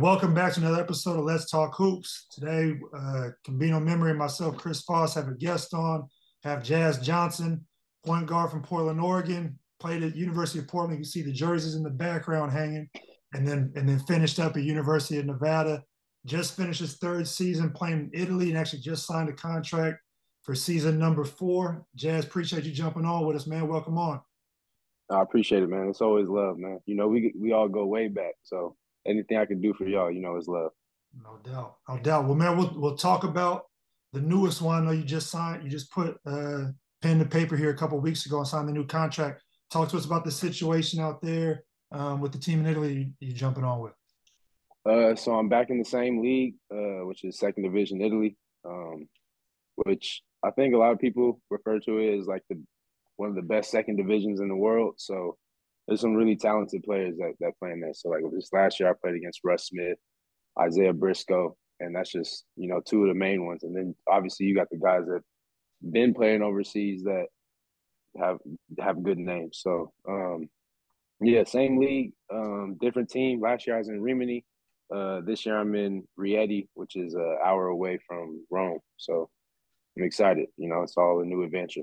welcome back to another episode of Let's Talk Hoops. Today, uh, Convino Memory and myself, Chris Foss, have a guest on. Have Jazz Johnson, point guard from Portland, Oregon, played at University of Portland. You can see the jerseys in the background hanging, and then and then finished up at University of Nevada. Just finished his third season playing in Italy, and actually just signed a contract for season number four. Jazz, appreciate you jumping on with us, man. Welcome on. I appreciate it, man. It's always love, man. You know, we we all go way back, so anything I can do for y'all, you know, is love. No doubt, no doubt. Well, man, we'll we'll talk about the newest one. I know you just signed, you just put uh, pen to paper here a couple weeks ago and signed the new contract. Talk to us about the situation out there um, with the team in Italy. You, you jumping on with? Uh, so I'm back in the same league, uh, which is second division Italy, um, which I think a lot of people refer to it as like the one of the best second divisions in the world. So there's some really talented players that that play in there. So like this last year, I played against Russ Smith, Isaiah Briscoe, and that's just you know two of the main ones. And then obviously you got the guys that been playing overseas that have have good names. So um, yeah, same league, um, different team. Last year I was in Rimini. Uh, this year I'm in Rieti, which is an hour away from Rome. So I'm excited. You know, it's all a new adventure.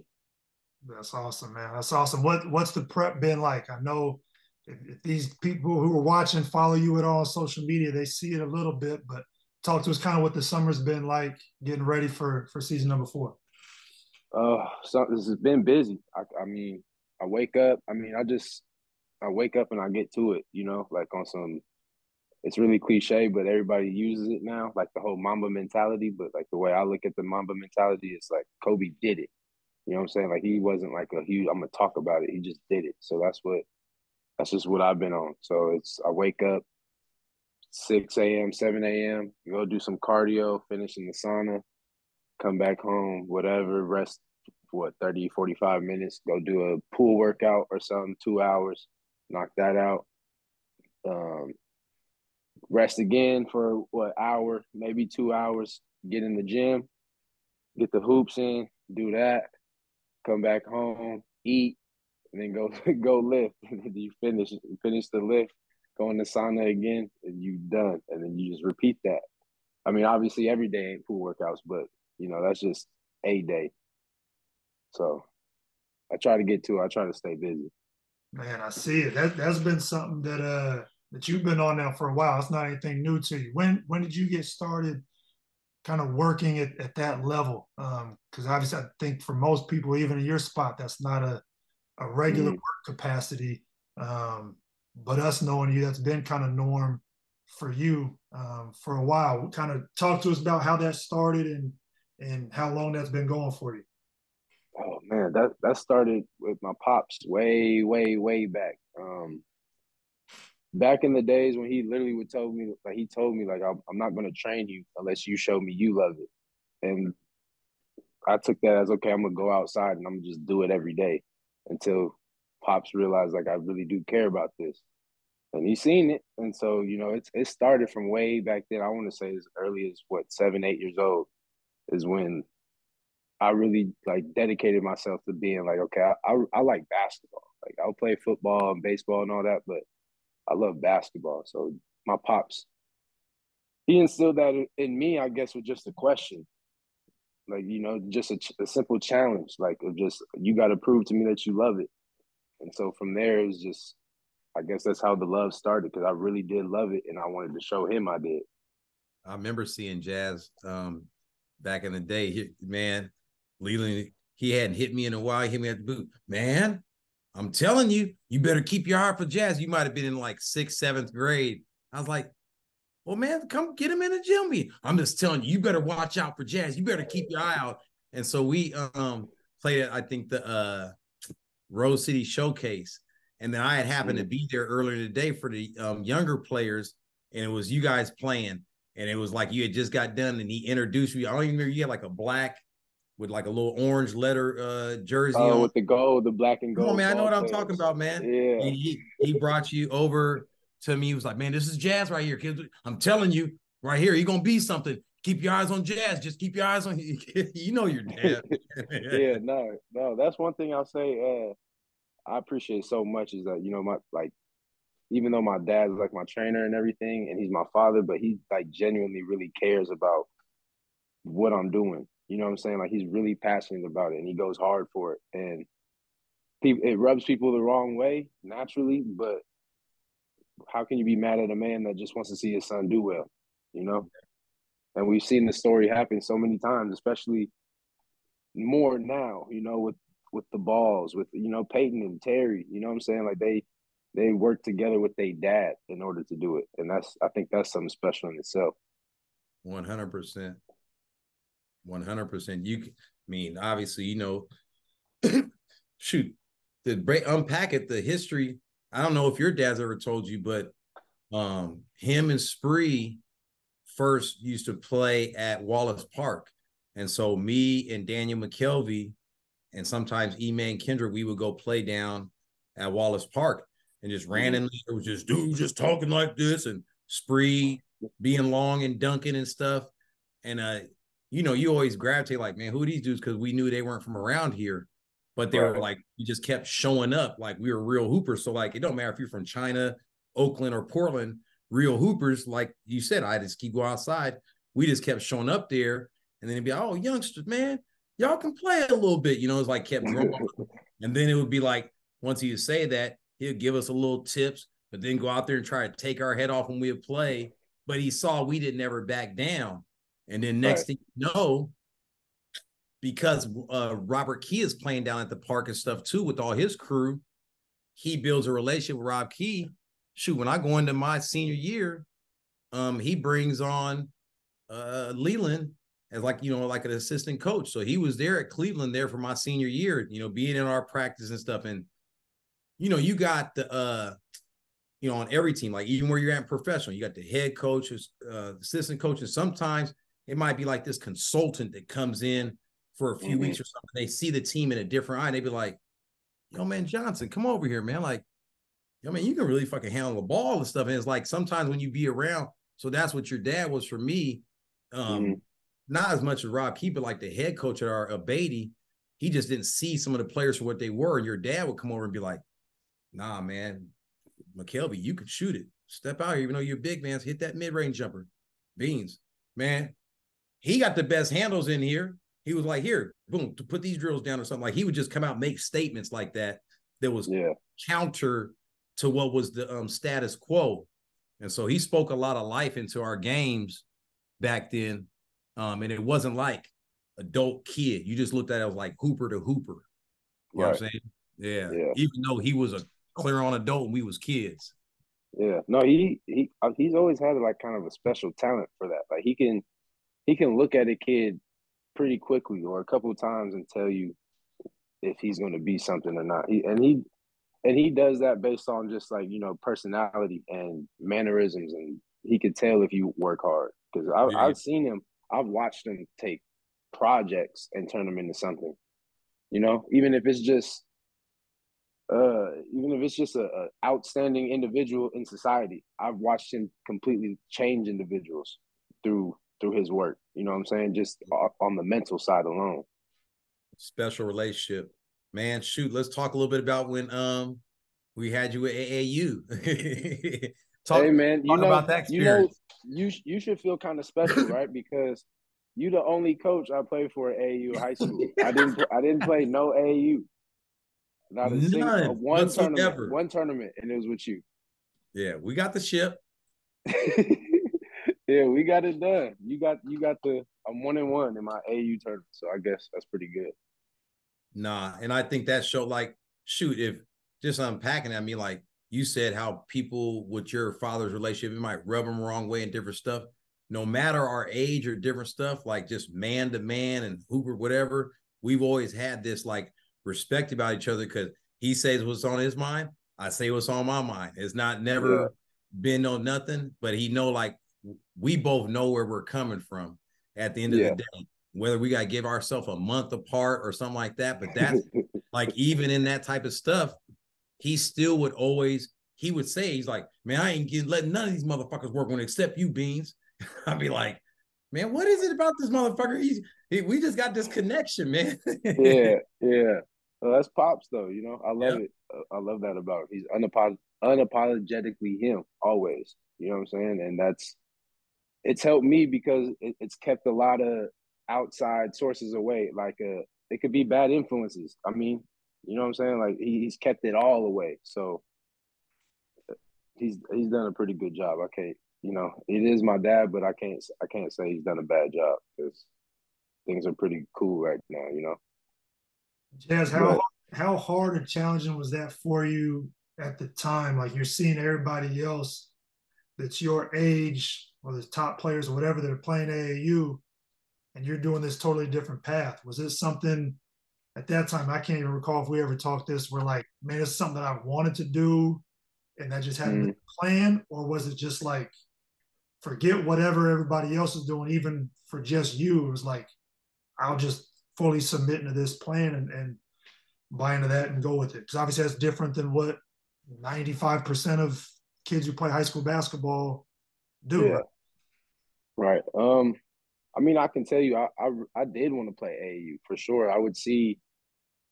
That's awesome, man. That's awesome. What what's the prep been like? I know if, if, these people who are watching follow you at all on social media, they see it a little bit, but talk to us kind of what the summer's been like getting ready for for season number four. Uh, so this has been busy. I, I mean, I wake up. I mean, I just I wake up and I get to it. You know, like on some. It's really cliche, but everybody uses it now, like the whole Mamba mentality. But like the way I look at the Mamba mentality is like Kobe did it. You know what I'm saying? Like he wasn't like a huge. I'm gonna talk about it. He just did it. So that's what. That's just what I've been on. So it's I wake up, six a.m., seven a.m. Go do some cardio, finish in the sauna, come back home, whatever, rest what 30, 45 minutes. Go do a pool workout or something, two hours, knock that out. Um, rest again for what hour, maybe two hours. Get in the gym, get the hoops in, do that come back home, eat, and then go go lift. You finish finish the lift, go in the sauna again, and you done. And then you just repeat that. I mean, obviously every day ain't pool workouts, but you know, that's just a day. So I try to get to I try to stay busy. Man, I see it. That that's been something that uh that you've been on now for a while. It's not anything new to you. When when did you get started kind of working at, at that level. Because um, obviously, I think for most people, even in your spot, that's not a, a regular mm work capacity. Um, but us knowing you, that's been kind of norm for you um, for a while. Kind of talk to us about how that started and and how long that's been going for you. Oh man, that that started with my pops way, way, way back. Back in the days when he literally would tell me like he told me like I'm, I'm not going to train you unless you show me you love it. And i took that as okay i'm gonna go outside and i'm gonna just do it every day until pops realized like i really do care about this. And he's seen it. And so you know it's it started from way back then. I want to say as early as what seven eight years old is when i really like dedicated myself to being like okay i, I, I like basketball. Like i'll play football and baseball and all that but I love basketball. So my pops, he instilled that in me, I guess, with just a question. Like, you know, just a, a simple challenge, like of just, you got to prove to me that you love it. And so from there, it was just, I guess that's how the love started because I really did love it and I wanted to show him I did. I remember seeing Jazz um, back in the day. He, man, Leland, he hadn't hit me in a while. He hit me at the boot. Man, I'm telling you, you better keep your eye for jazz. You might have been in like sixth, seventh grade. I was like, well, man, come get him in the gym. I'm just telling you, you better watch out for jazz. You better keep your eye out. And so we um played at, I think, the uh Rose City Showcase. And then I had happened to be there earlier today for the um, younger players, and it was you guys playing. And it was like you had just got done, and he introduced me. I don't even remember you had like a black with like a little orange letter uh jersey oh, on. with the gold, the black and gold. Come on, man, I know what I'm talking about, man. Yeah. He, he brought you over to me. He was like, man, this is jazz right here, kids. I'm telling you, right here, you're gonna be something. Keep your eyes on jazz. Just keep your eyes on you know your dad. yeah, no, no. That's one thing I'll say. Uh, I appreciate so much is that you know my like even though my dad's like my trainer and everything, and he's my father, but he like genuinely really cares about what I'm doing. You know what I'm saying? Like he's really passionate about it and he goes hard for it. And it rubs people the wrong way naturally, but how can you be mad at a man that just wants to see his son do well? You know? And we've seen the story happen so many times, especially more now, you know, with with the balls, with you know, Peyton and Terry, you know what I'm saying? Like they they work together with their dad in order to do it. And that's I think that's something special in itself. One hundred percent. One hundred percent. You I mean, obviously, you know, shoot, to break unpack it, the history. I don't know if your dad's ever told you, but um him and Spree first used to play at Wallace Park. And so me and Daniel McKelvey and sometimes E-Man Kendrick, we would go play down at Wallace Park and just randomly it was just dude just talking like this and Spree being long and dunking and stuff. And uh, you know, you always gravitate like, man, who these dudes? Because we knew they weren't from around here, but they right. were like, we just kept showing up like we were real hoopers. So like, it don't matter if you're from China, Oakland, or Portland, real hoopers. Like you said, I just keep going outside. We just kept showing up there, and then it'd be, oh, youngsters, man, y'all can play a little bit. You know, it's like kept growing. and then it would be like, once he would say that, he'd give us a little tips, but then go out there and try to take our head off when we would play. But he saw we didn't ever back down. And then next right. thing you know, because uh, Robert Key is playing down at the park and stuff too with all his crew, he builds a relationship with Rob Key. Shoot, when I go into my senior year, um, he brings on uh, Leland as like you know like an assistant coach. So he was there at Cleveland there for my senior year, you know, being in our practice and stuff. And you know, you got the uh, you know, on every team, like even where you're at professional, you got the head coaches, uh, assistant coaches. Sometimes it might be like this consultant that comes in for a few mm-hmm. weeks or something. They see the team in a different eye. And they be like, yo, man, Johnson, come over here, man. Like, yo, man, you can really fucking handle the ball and stuff. And it's like sometimes when you be around, so that's what your dad was for me. Um, mm-hmm. not as much as Rob Keeper, like the head coach at our Beatty, he just didn't see some of the players for what they were. And your dad would come over and be like, nah, man, McKelvey, you could shoot it. Step out here, even though you're big, man. Hit that mid-range jumper. Beans, man, he got the best handles in here. He was like, here, boom, to put these drills down or something. Like he would just come out make statements like that that was yeah. counter to what was the um, status quo. And so he spoke a lot of life into our games back then. Um, and it wasn't like adult kid. You just looked at it as like hooper to hooper. You right. know what I'm saying? Yeah. yeah. Even though he was a clear on adult and we was kids. Yeah. No, he he uh, he's always had like kind of a special talent for that. Like he can he can look at a kid pretty quickly or a couple of times and tell you if he's going to be something or not. He, and he and he does that based on just like you know personality and mannerisms, and he could tell if you work hard because I've, yeah. I've seen him. I've watched him take projects and turn them into something. You know, even if it's just uh even if it's just a, a, outstanding individual in society i've watched him completely change individuals through through his work. You know what I'm saying? Just on the mental side alone. Special relationship. Man, shoot, let's talk a little bit about when um we had you at AAU. talk, hey man, you know about that experience. You know, you you should feel kind of special, right? Because you the only coach I played for at AAU high school. I didn't I didn't play no AAU. Not a None single one tournament, one tournament, and it was with you. Yeah, we got the ship. Yeah, we got it done. You got you got the I'm one and one in my AAU tournament, so I guess that's pretty good. Nah, and I think that showed like shoot if just unpacking. I mean, like you said, how people with your father's relationship it might rub them the wrong way and different stuff. No matter our age or different stuff, like just man to man and Hooper, whatever, we've always had this like respect about each other because he says what's on his mind, I say what's on my mind. It's not never yeah. been no nothing, but he know like we both know where we're coming from at the end of yeah. the day whether we got to give ourselves a month apart or something like that but that's like even in that type of stuff he still would always he would say he's like man i ain't getting letting none of these motherfuckers work on except you beans i'd be like man what is it about this motherfucker he's he, we just got this connection man yeah yeah well, that's pops though you know i love yep. it uh, i love that about him he's unapolog- unapologetically him always. You know what I'm saying? And that's it's helped me because it, it's kept a lot of outside sources away. Like uh, it could be bad influences. I mean, you know what I'm saying? Like he, he's kept it all away. So he's he's done a pretty good job. I can't, you know, it is my dad, but I can't I can't say he's done a bad job because things are pretty cool right now. You know. Jazz, how how hard and challenging was that for you at the time? Like you're seeing everybody else that's your age or the top players or whatever that are playing AAU, and you're doing this totally different path. Was this something at that time? I can't even recall if we ever talked this. We're like, man, it's something that I wanted to do, and that just hadn't mm. been planned, or was it just like, forget whatever everybody else is doing, even for just you? It was like, I'll just fully submit into this plan and, and buy into that and go with it. Because obviously that's different than what 95% of kids who play high school basketball do. Yeah. Right. Um, I mean, I can tell you, I, I, I did want to play AAU for sure. I would see,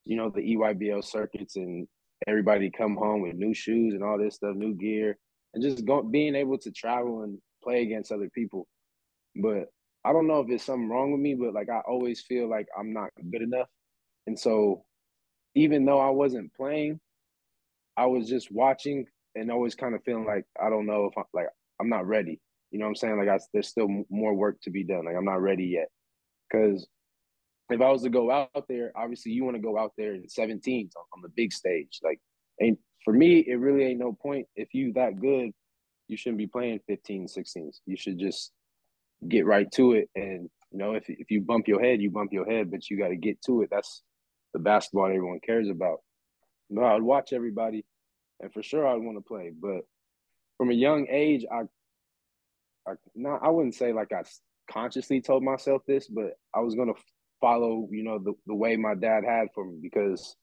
you know, the EYBL circuits and everybody come home with new shoes and all this stuff, new gear, and just go, being able to travel and play against other people. But I don't know if it's something wrong with me, but like I always feel like I'm not good enough. And so even though I wasn't playing, I was just watching and always kind of feeling like I don't know if I'm like I'm not ready. You know what I'm saying? Like I, there's still more work to be done. Like I'm not ready yet. Cause if I was to go out there, obviously you want to go out there in 17s on, on the big stage. Like, and for me, it really ain't no point. If you that good, you shouldn't be playing 15, 16s. You should just get right to it. And you know, if if you bump your head, you bump your head, but you got to get to it. That's the basketball everyone cares about. No, I'd watch everybody, and for sure I'd want to play. But from a young age, I not I wouldn't say like I consciously told myself this, but I was gonna follow, you know, the the way my dad had for me because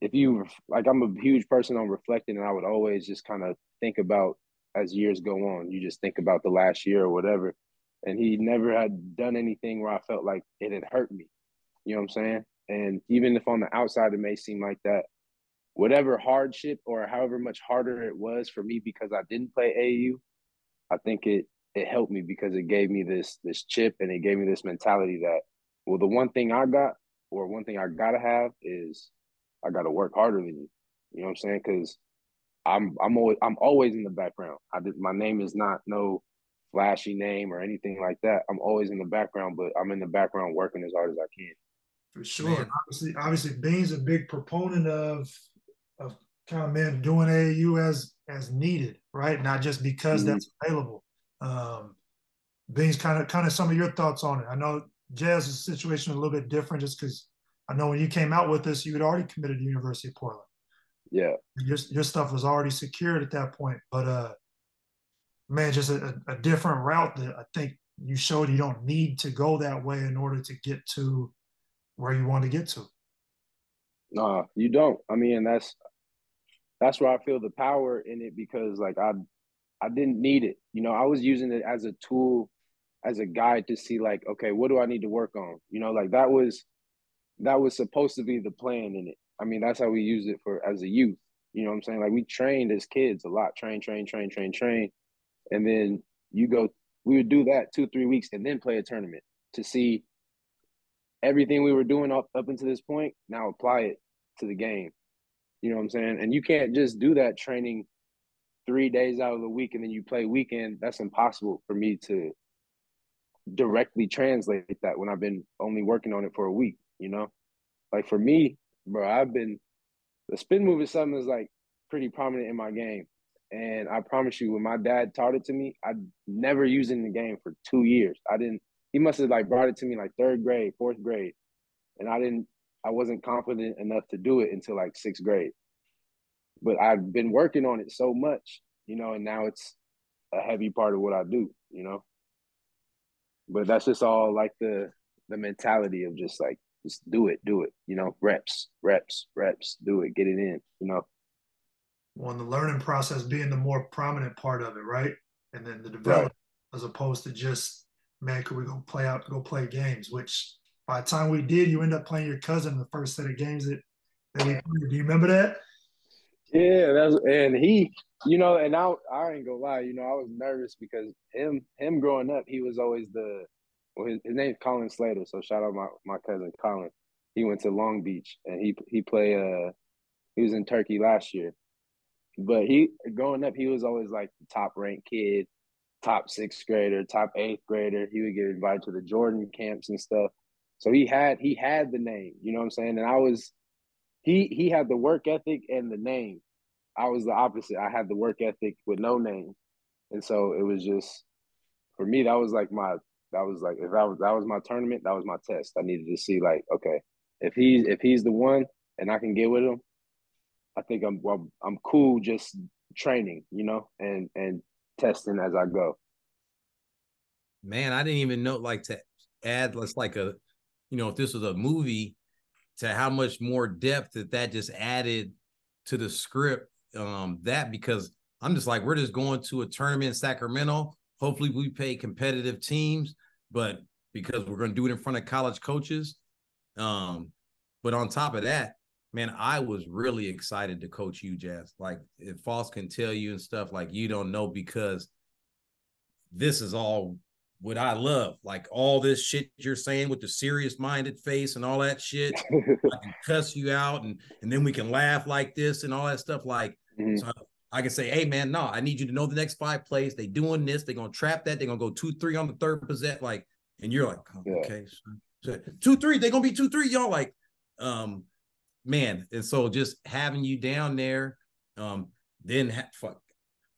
if you like, I'm a huge person on reflecting, and I would always just kind of think about as years go on. You just think about the last year or whatever. And he never had done anything where I felt like it had hurt me. You know what I'm saying? And even if on the outside it may seem like that, whatever hardship or however much harder it was for me because I didn't play AAU, I think it it helped me because it gave me this this chip and it gave me this mentality that well the one thing I got or one thing I gotta have is I gotta work harder than you. You know what I'm saying? Because I'm I'm always I'm always in the background. I did my name is not no flashy name or anything like that. I'm always in the background, but I'm in the background working as hard as I can. For sure. Man. Obviously, obviously Bean's a big proponent of of kind of man doing AAU as as needed, right? Not just because mm-hmm. that's available. Um Bean's kind of kind of some of your thoughts on it. I know Jazz's situation is a little bit different just because I know when you came out with this, you had already committed to University of Portland. Yeah. Your your stuff was already secured at that point. But uh man, just a, a different route that I think you showed you don't need to go that way in order to get to where you want to get to. No, you don't. I mean, that's that's where I feel the power in it because like I I didn't need it. You know, I was using it as a tool, as a guide to see like, okay, what do I need to work on? You know, like that was that was supposed to be the plan in it. I mean, that's how we used it for as a youth. You know what I'm saying? Like we trained as kids a lot, train, train, train, train, train. And then you go, we would do that two, three weeks and then play a tournament to see everything we were doing up, up until this point, now apply it to the game. You know what I'm saying? And you can't just do that training three days out of the week and then you play weekend. That's impossible for me to directly translate that when I've been only working on it for a week, you know? Like for me, bro, I've been the spin move is something that's like pretty prominent in my game. And I promise you, when my dad taught it to me, I never used it in the game for two years. I didn't. He must have like brought it to me like third grade, fourth grade, and I didn't. I wasn't confident enough to do it until like sixth grade. But I've been working on it so much, you know, and now it's a heavy part of what I do, you know. But that's just all like the the mentality of just like just do it, do it. You know, reps, reps, reps, do it, get it in. You know. Well, the learning process being the more prominent part of it, right? And then the development, right. as opposed to just, man, could we go play out, go play games? Which by the time we did, you end up playing your cousin in the first set of games that, that we played. Do you remember that? Yeah, that's and he, you know, and I I ain't gonna lie, you know, I was nervous because him him growing up, he was always the well, his, his name's Colin Slater, so shout out my my cousin Colin. He went to Long Beach and he he played uh he was in Turkey last year. But he growing up, he was always like the top ranked kid, top sixth grader, top eighth grader. He would get invited to the Jordan camps and stuff. So he had he had the name, you know what I'm saying? And I was he he had the work ethic and the name. I was the opposite. I had the work ethic with no name. And so it was just for me, that was like my that was like if I was that was my tournament, that was my test. I needed to see like, okay, if he's if he's the one and I can get with him, I think I'm well, I'm cool just training, you know, and and testing as I go. Man, I didn't even know like to add let's like a you know, if this was a movie, to how much more depth that that just added to the script. Um, that because I'm just like we're just going to a tournament in Sacramento. Hopefully, we pay competitive teams, but because we're going to do it in front of college coaches. Um, but on top of that, man, I was really excited to coach you, Jazz. Like if Foss can tell you and stuff, like you don't know because this is all what I love. Like all this shit you're saying with the serious minded face and all that shit. I can cuss you out and and then we can laugh like this and all that stuff. Like mm-hmm. so I can say, hey man, no, I need you to know the next five plays. They doing this, they're gonna trap that, they're gonna go two, three on the third possession. Like, and you're like, oh, yeah. okay, so, two, three, they're gonna be two, three. Y'all like, um, man, and so just having you down there, um, then ha- fuck,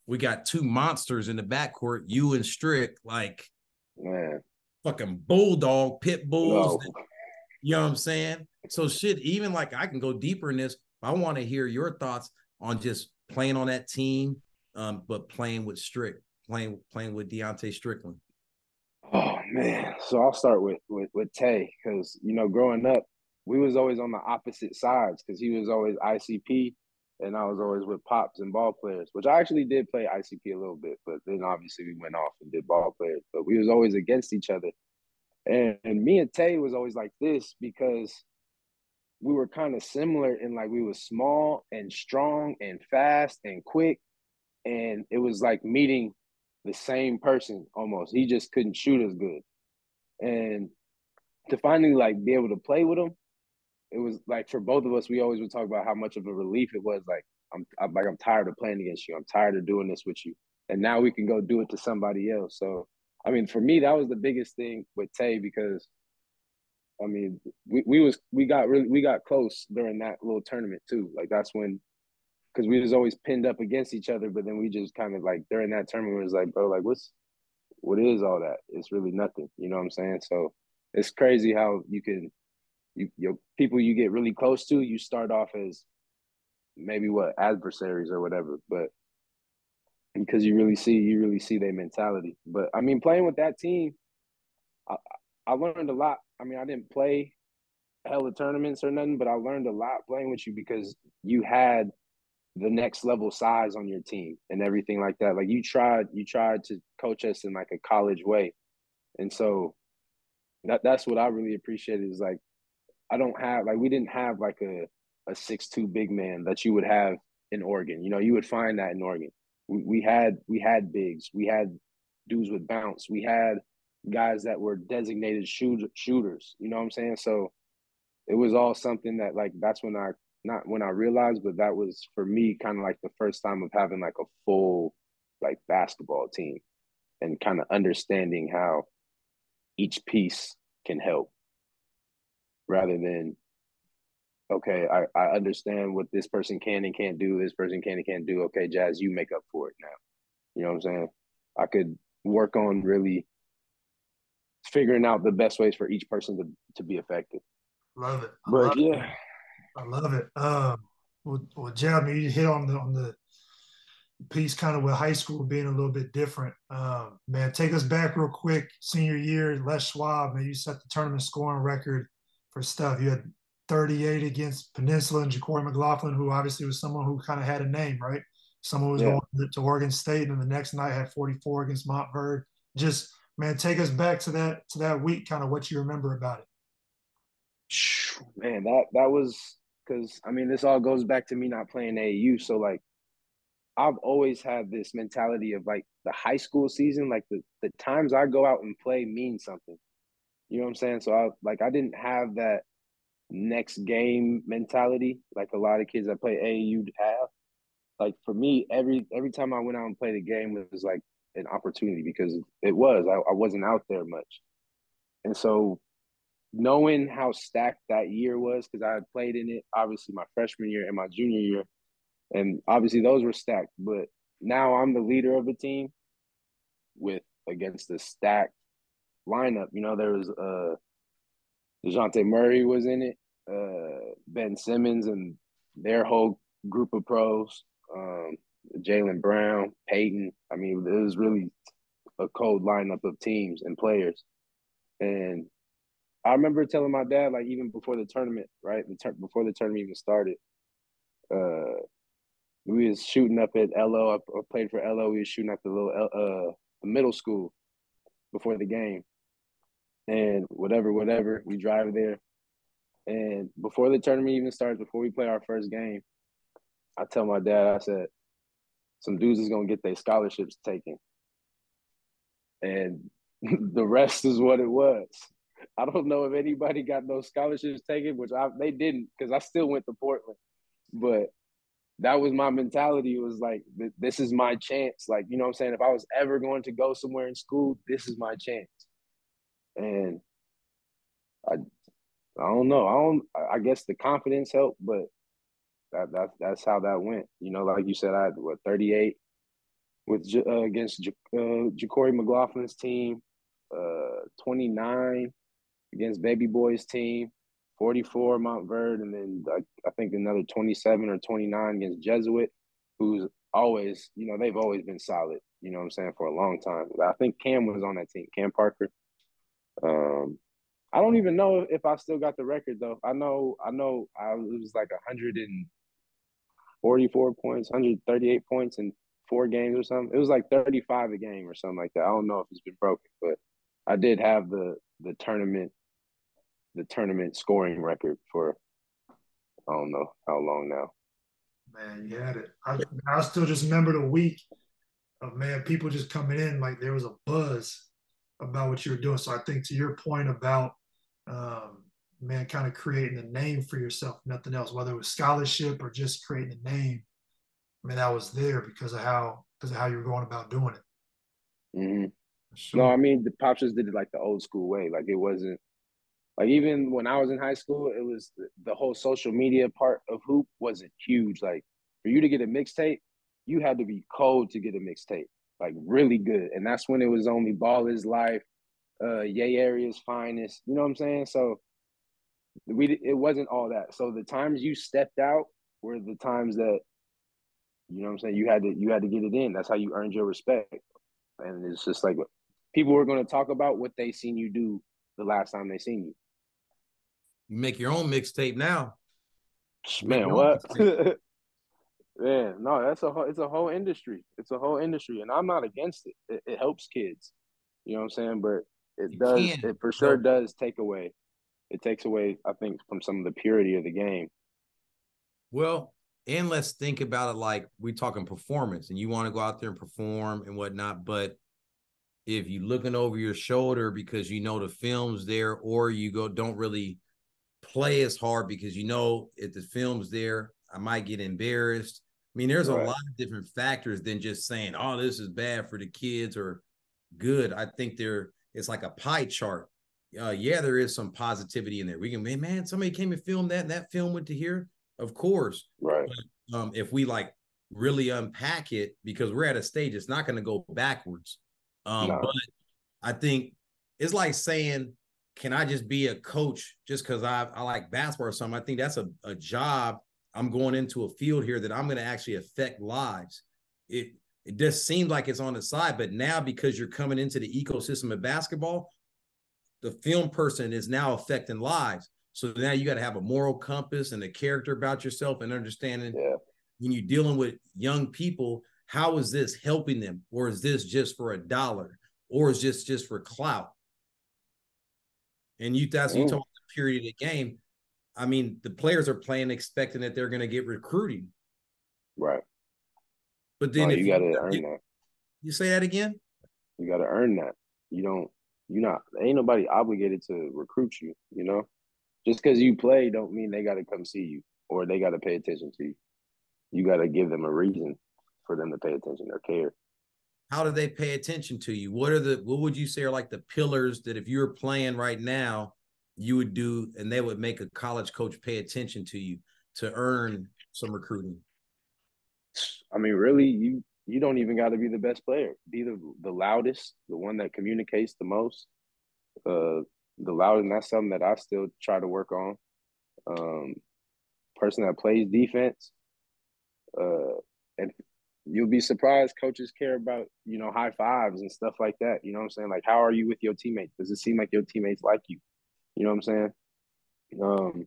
we got two monsters in the backcourt, you and Strick, like man. Fucking bulldog, pit bulls. No. You know what I'm saying? So shit, even like I can go deeper in this. I want to hear your thoughts on just playing on that team, um, but playing with Strick, playing playing with Deontay Strickland. Oh man. So I'll start with with, with Tay, because you know, growing up, we was always on the opposite sides because he was always ICP and I was always with pops and ball players, which I actually did play ICP a little bit, but then obviously we went off and did ball players. But we was always against each other, and, and me and Tay was always like this because we were kind of similar in like we was small and strong and fast and quick, and it was like meeting the same person almost. He just couldn't shoot as good, and to finally like be able to play with him it was like for both of us, we always would talk about how much of a relief it was. Like I'm, I'm like I'm tired of playing against you. I'm tired of doing this with you, and now we can go do it to somebody else. So I mean, for me, that was the biggest thing with Tay because I mean, we, we was we got really we got close during that little tournament too. Like that's when because we was always pinned up against each other, but then we just kind of like during that tournament was like, bro, like what's what is all that? It's really nothing. You know what I'm saying? So it's crazy how you can you your people you get really close to, you start off as maybe what adversaries or whatever, but because you really see you really see their mentality. But I mean, playing with that team, I, I learned a lot. I mean, I didn't play hella tournaments or nothing, but I learned a lot playing with you because you had the next level size on your team and everything like that. Like you tried, you tried to coach us in like a college way, and so that that's what I really appreciated is like I don't have like we didn't have like a a six two big man that you would have in Oregon. You know, you would find that in Oregon. We, we had we had bigs, we had dudes with bounce, we had guys that were designated shoot, shooters. You know what I'm saying? So it was all something that like that's when I not when I realized, but that was for me kind of like the first time of having like a full like basketball team and kind of understanding how each piece can help rather than okay, I, I understand what this person can and can't do, this person can and can't do. Okay, Jazz, you make up for it now. You know what I'm saying? I could work on really figuring out the best ways for each person to, to be effective. Love it. I but love yeah. It. I love it. Um well, well Jeremy, you hit on the on the piece kind of with high school being a little bit different. Um, man, take us back real quick. Senior year, Les Schwab, man, you set the tournament scoring record for stuff. You had 38 against Peninsula and JaQuori McLaughlin, who obviously was someone who kind of had a name, right? Someone was yeah. going to Oregon State, and the next night had 44 against Montverde. Just man, take us back to that to that week, kind of what you remember about it. Man, that that was because I mean, this all goes back to me not playing AAU. So like, I've always had this mentality of like the high school season, like the the times I go out and play mean something. You know what I'm saying? So I like I didn't have that next game mentality like a lot of kids that play AAU have. Like for me, every every time I went out and played a game, was like an opportunity because it was. I, I wasn't out there much. And so knowing how stacked that year was, because I had played in it obviously my freshman year and my junior year, and obviously those were stacked. But now I'm the leader of the team with against the stacked lineup. You know, there was uh Dejounte Murray was in it, uh Ben Simmons and their whole group of pros, um, Jaylen Brown, Payton. I mean, it was really a cold lineup of teams and players. And I remember telling my dad, like even before the tournament, right? The before the tournament even started, uh, we was shooting up at LO. I, played for LO. We was shooting at the little uh the middle school before the game, and whatever, whatever. We drive there, and before the tournament even starts, before we play our first game, I tell my dad, I said, some dudes is gonna get their scholarships taken, and the rest is what it was. I don't know if anybody got those scholarships taken, which I, they didn't because I still went to Portland. But that was my mentality. It was like, this is my chance. Like, you know what I'm saying? If I was ever going to go somewhere in school, this is my chance. And I, I don't know. I don't. I guess the confidence helped, but that that's that's how that went. You know, like you said, I had what 38 with uh, against J- uh, JaQuori McLaughlin's team, uh, 29 against Baby Boy's team, 44 Montverde, and then I, I think another 27 or 29 against Jesuit, who's always, you know, they've always been solid, you know what I'm saying, for a long time. I think Cam was on that team, Cam Parker. Um, I don't even know if I still got the record though. I know, I know, I it was like 144 points, 138 points in four games or something. It was like 35 a game or something like that. I don't know if it's been broken, but I did have the the tournament the tournament scoring record for I don't know how long now. Man, you had it. I, I still just remember the week of man, people just coming in like there was a buzz about what you were doing. So I think to your point about um, man, kind of creating a name for yourself, nothing else, whether it was scholarship or just creating a name. I mean, that was there because of how because of how you were going about doing it. Mm-hmm. Sure. No, I mean the just did it like the old school way. Like it wasn't like even when I was in high school, it was the, the whole social media part of hoop wasn't huge. Like for you to get a mixtape, you had to be cold to get a mixtape, like really good. And that's when it was only Ball is Life, uh, Yay Area's finest. You know what I'm saying? So we it wasn't all that. So the times you stepped out were the times that you know what I'm saying. You had to you had to get it in. That's how you earned your respect. And it's just like people were going to talk about what they seen you do the last time they seen you. You make your own mixtape now. Man, what? Man, no, that's a whole, it's a whole industry. It's a whole industry, and I'm not against it. It, it helps kids. You know what I'm saying? But it you does. Can. It for sure does take away. It takes away, I think, from some of the purity of the game. Well, and let's think about it like we're talking performance, and you want to go out there and perform and whatnot. But if you're looking over your shoulder because you know the film's there, or you go don't really play as hard because you know if the film's there, I might get embarrassed. I mean, there's right. a lot of different factors than just saying, "Oh, this is bad for the kids" or "good." I think there it's like a pie chart. Uh, yeah, there is some positivity in there. We can, man, man, somebody came and filmed that, and that film went to here. Of course, right. But, um, if we like really unpack it, because we're at a stage, it's not going to go backwards. Um, no. But I think it's like saying, can I just be a coach just because I, I like basketball or something? I think that's a, a job. I'm going into a field here that I'm going to actually affect lives. It it just seems like it's on the side, but now because you're coming into the ecosystem of basketball, the film person is now affecting lives. So now you got to have a moral compass and a character about yourself and understanding yeah. when you're dealing with young people how is this helping them or is this just for a dollar or is this just for clout and you that's you mm. talk the period of the game I mean, the players are playing expecting that they're going to get recruiting. Right. But oh, then oh, if you got to earn you, that. You say that again? You got to earn that. You don't. You're not. Ain't nobody obligated to recruit you. You know, just because you play don't mean they got to come see you or they got to pay attention to you. You got to give them a reason for them to pay attention or care. How do they pay attention to you? What are the what would you say are like the pillars that if you're playing right now, you would do and they would make a college coach pay attention to you to earn some recruiting? I mean, really, you you don't even got to be the best player. Be the the loudest, the one that communicates the most. Uh, the loudest, and that's something that I still try to work on. Um, person that plays defense. Uh, and you'll be surprised coaches care about, you know, high fives and stuff like that. You know what I'm saying? Like, how are you with your teammates? Does it seem like your teammates like you? You know what I'm saying? Um,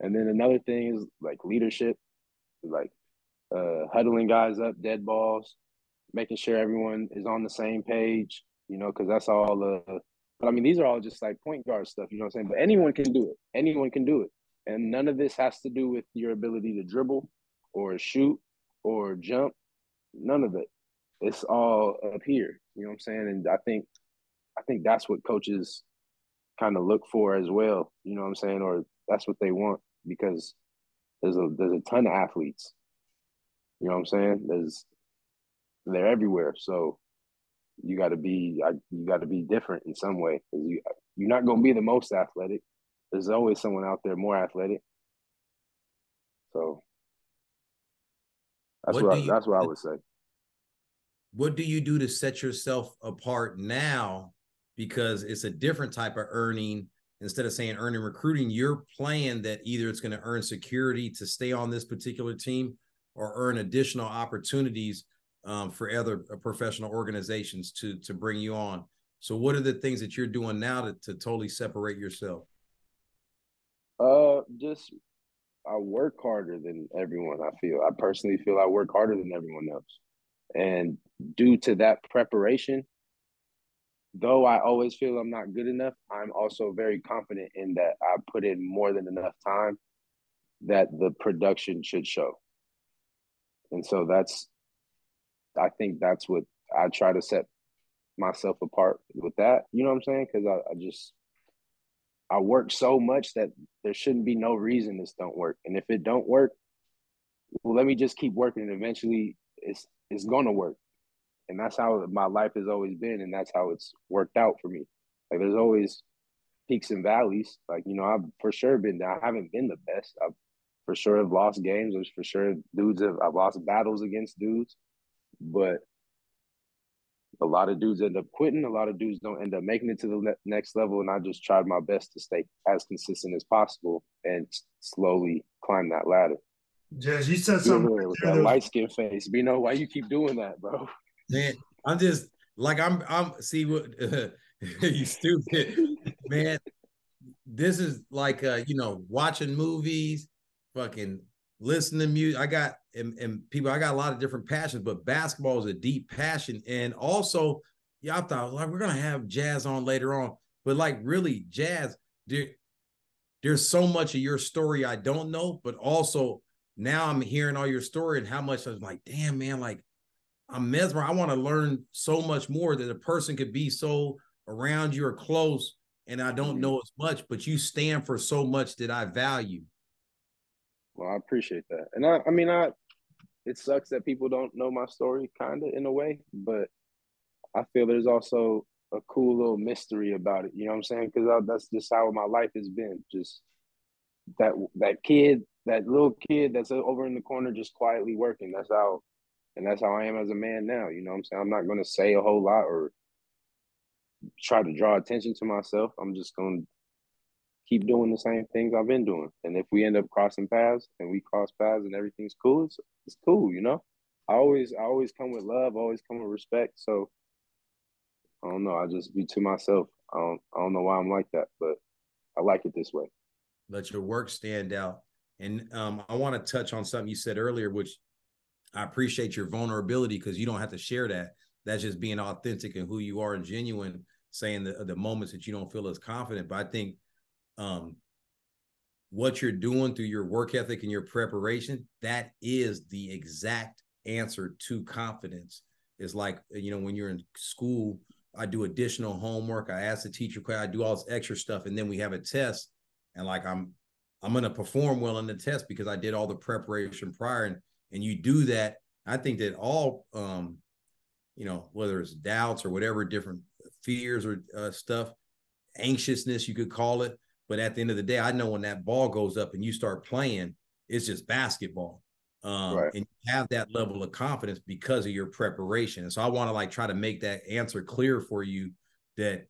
and then another thing is like leadership, like uh, huddling guys up, dead balls, making sure everyone is on the same page, you know, because that's all. Uh, but I mean, these are all just like point guard stuff, you know what I'm saying? But anyone can do it. Anyone can do it. And none of this has to do with your ability to dribble or shoot or jump. None of it. It's all up here. You know what I'm saying? And I think I think that's what coaches kind of look for as well. You know what I'm saying? Or that's what they want because there's a there's a ton of athletes. You know what I'm saying? There's they're everywhere. So you got to be you got to be different in some way because you you're not going to be the most athletic. There's always someone out there more athletic. So that's what, what I, you, that's what I would say. What do you do to set yourself apart now? Because it's a different type of earning. Instead of saying earning recruiting, you're playing that either it's going to earn security to stay on this particular team or earn additional opportunities um, for other uh, professional organizations to to bring you on. So, what are the things that you're doing now to, to totally separate yourself? Uh, just I work harder than everyone. I feel I personally feel I work harder than everyone else, and due to that preparation, though I always feel I'm not good enough, I'm also very confident in that I put in more than enough time that the production should show. And so that's, I think that's what I try to set myself apart with that. You know what I'm saying? Because I, I just I work so much that there shouldn't be no reason this don't work. And if it don't work, well, let me just keep working, and eventually it's it's gonna work. And that's how my life has always been, and that's how it's worked out for me. Like there's always peaks and valleys. Like you know, I've for sure been. I haven't been the best. I've for sure have lost games. There's for sure dudes have I've lost battles against dudes, but a lot of dudes end up quitting. A lot of dudes don't end up making it to the ne- next level. And I just tried my best to stay as consistent as possible and slowly climb that ladder. Jazz, you said something with that light skin face. You know why you keep doing that, bro? Man, I'm just like I'm. I'm see what uh, you stupid man. This is like uh, you know watching movies, fucking listening to music. I got and, and people, I got a lot of different passions, but basketball is a deep passion. And also, I thought like we're gonna have jazz on later on, but like really, jazz, there, there's so much of your story I don't know, but also now I'm hearing all your story and how much I was like, damn man, like I'm mesmerized. I want to learn so much more that a person could be so around you or close, and I don't mm-hmm. know as much, but you stand for so much that I value. Well, I appreciate that, and I, I mean, I, it sucks that people don't know my story, kind of in a way, but I feel there's also a cool little mystery about it. You know what I'm saying? Because that's just how my life has been. Just that that kid, that little kid that's over in the corner, just quietly working. That's how, and that's how I am as a man now. You know what I'm saying? I'm not going to say a whole lot or try to draw attention to myself. I'm just going to keep doing the same things I've been doing. And if we end up crossing paths and we cross paths and everything's cool, it's, it's cool, you know? I always I always come with love, always come with respect. So I don't know, I just be to myself. I don't I don't know why I'm like that, but I like it this way. Let your work stand out. And um, I want to touch on something you said earlier, which I appreciate your vulnerability because you don't have to share that. That's just being authentic and who you are and genuine, saying the the moments that you don't feel as confident. But I think um, what you're doing through your work ethic and your preparation, that is the exact answer to confidence. Is like, you know, when you're in school, I do additional homework, I ask the teacher, I do all this extra stuff, and then we have a test, and like I'm I'm gonna perform well in the test because I did all the preparation prior. And and you do that. I think that all um, you know, whether it's doubts or whatever different fears or uh, stuff, anxiousness, you could call it. But at the end of the day, I know when that ball goes up and you start playing, it's just basketball. Um, right. and you have that level of confidence because of your preparation. And so I want to like try to make that answer clear for you that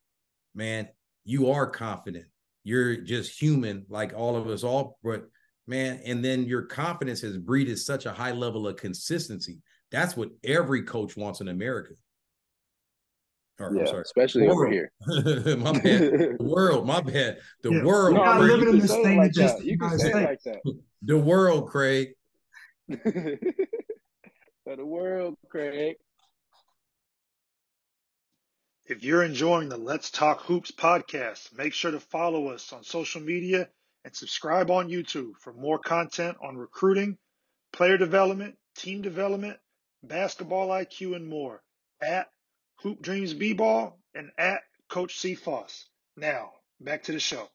man, you are confident. You're just human, like all of us all, but man, and then your confidence has breeded such a high level of consistency. That's what every coach wants in America. Or, yeah, especially over here. my bad. The world, my bad. The yeah. world. You're not living in this thing like just you can say like that. The world, Craig. For the world, Craig. If you're enjoying the Let's Talk Hoops podcast, make sure to follow us on social media and subscribe on YouTube for more content on recruiting, player development, team development, basketball IQ, and more at Hoop Dreams B-Ball and at Coach C. Foss. Now, back to the show.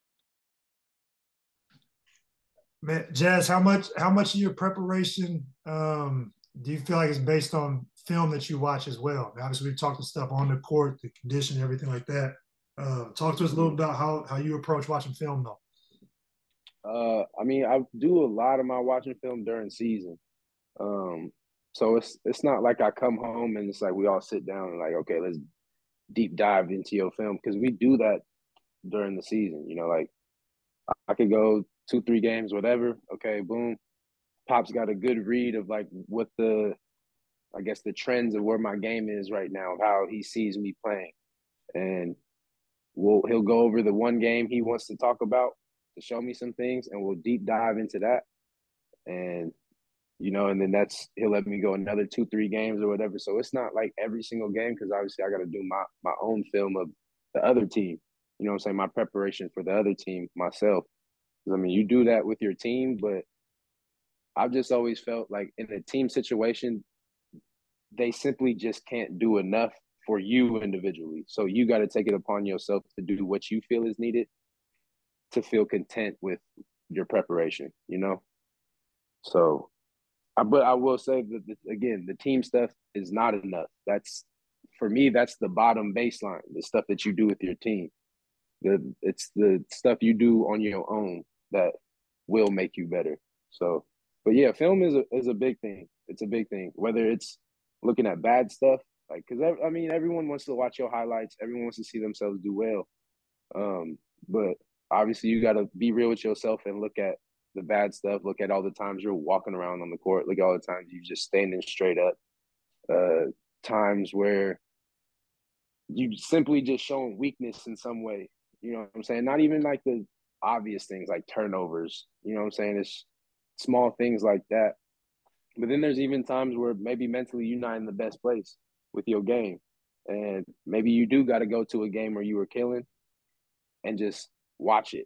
Man, Jazz, how much how much of your preparation um, do you feel like is based on film that you watch as well? Obviously, we've talked to stuff on the court, the condition, everything like that. Uh, talk to us a little about how how you approach watching film, though. Uh, I mean, I do a lot of my watching film during season. Um, so it's it's not like I come home and it's like we all sit down and like, okay, let's deep dive into your film because we do that during the season. You know, like I could go two, three games, whatever. Okay, boom. Pop's got a good read of like what the I guess the trends of where my game is right now, of how he sees me playing. And we'll he'll go over the one game he wants to talk about to show me some things and we'll deep dive into that. And you know, and then that's he'll let me go another two, three games or whatever. So it's not like every single game because obviously I got to do my my own film of the other team. You know I'm saying? My preparation for the other team myself. I mean, you do that with your team, but I've just always felt like in a team situation, they simply just can't do enough for you individually. So you got to take it upon yourself to do what you feel is needed to feel content with your preparation, you know? So I, but I will say that the, again, the team stuff is not enough. That's for me. That's the bottom baseline. The stuff that you do with your team. The it's the stuff you do on your own that will make you better. So, but yeah, film is a is a big thing. It's a big thing. Whether it's looking at bad stuff, like because I mean, everyone wants to watch your highlights. Everyone wants to see themselves do well. Um, but obviously, you got to be real with yourself and look at the bad stuff. Look at all the times you're walking around on the court. Look at all the times you're just standing straight up. Uh, times where you simply just showing weakness in some way. You know what I'm saying? Not even like the obvious things like turnovers. You know what I'm saying? It's small things like that. But then there's even times where maybe mentally you're not in the best place with your game. And maybe you do got to go to a game where you were killing and just watch it.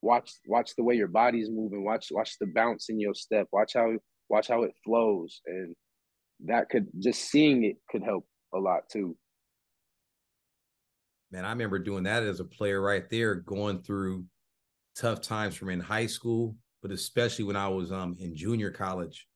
Watch watch the way your body's moving. Watch watch the bounce in your step. Watch how watch how it flows. And that could just seeing it could help a lot too. Man i remember doing that as a player right there going through tough times from in high school but especially when i was um in junior college.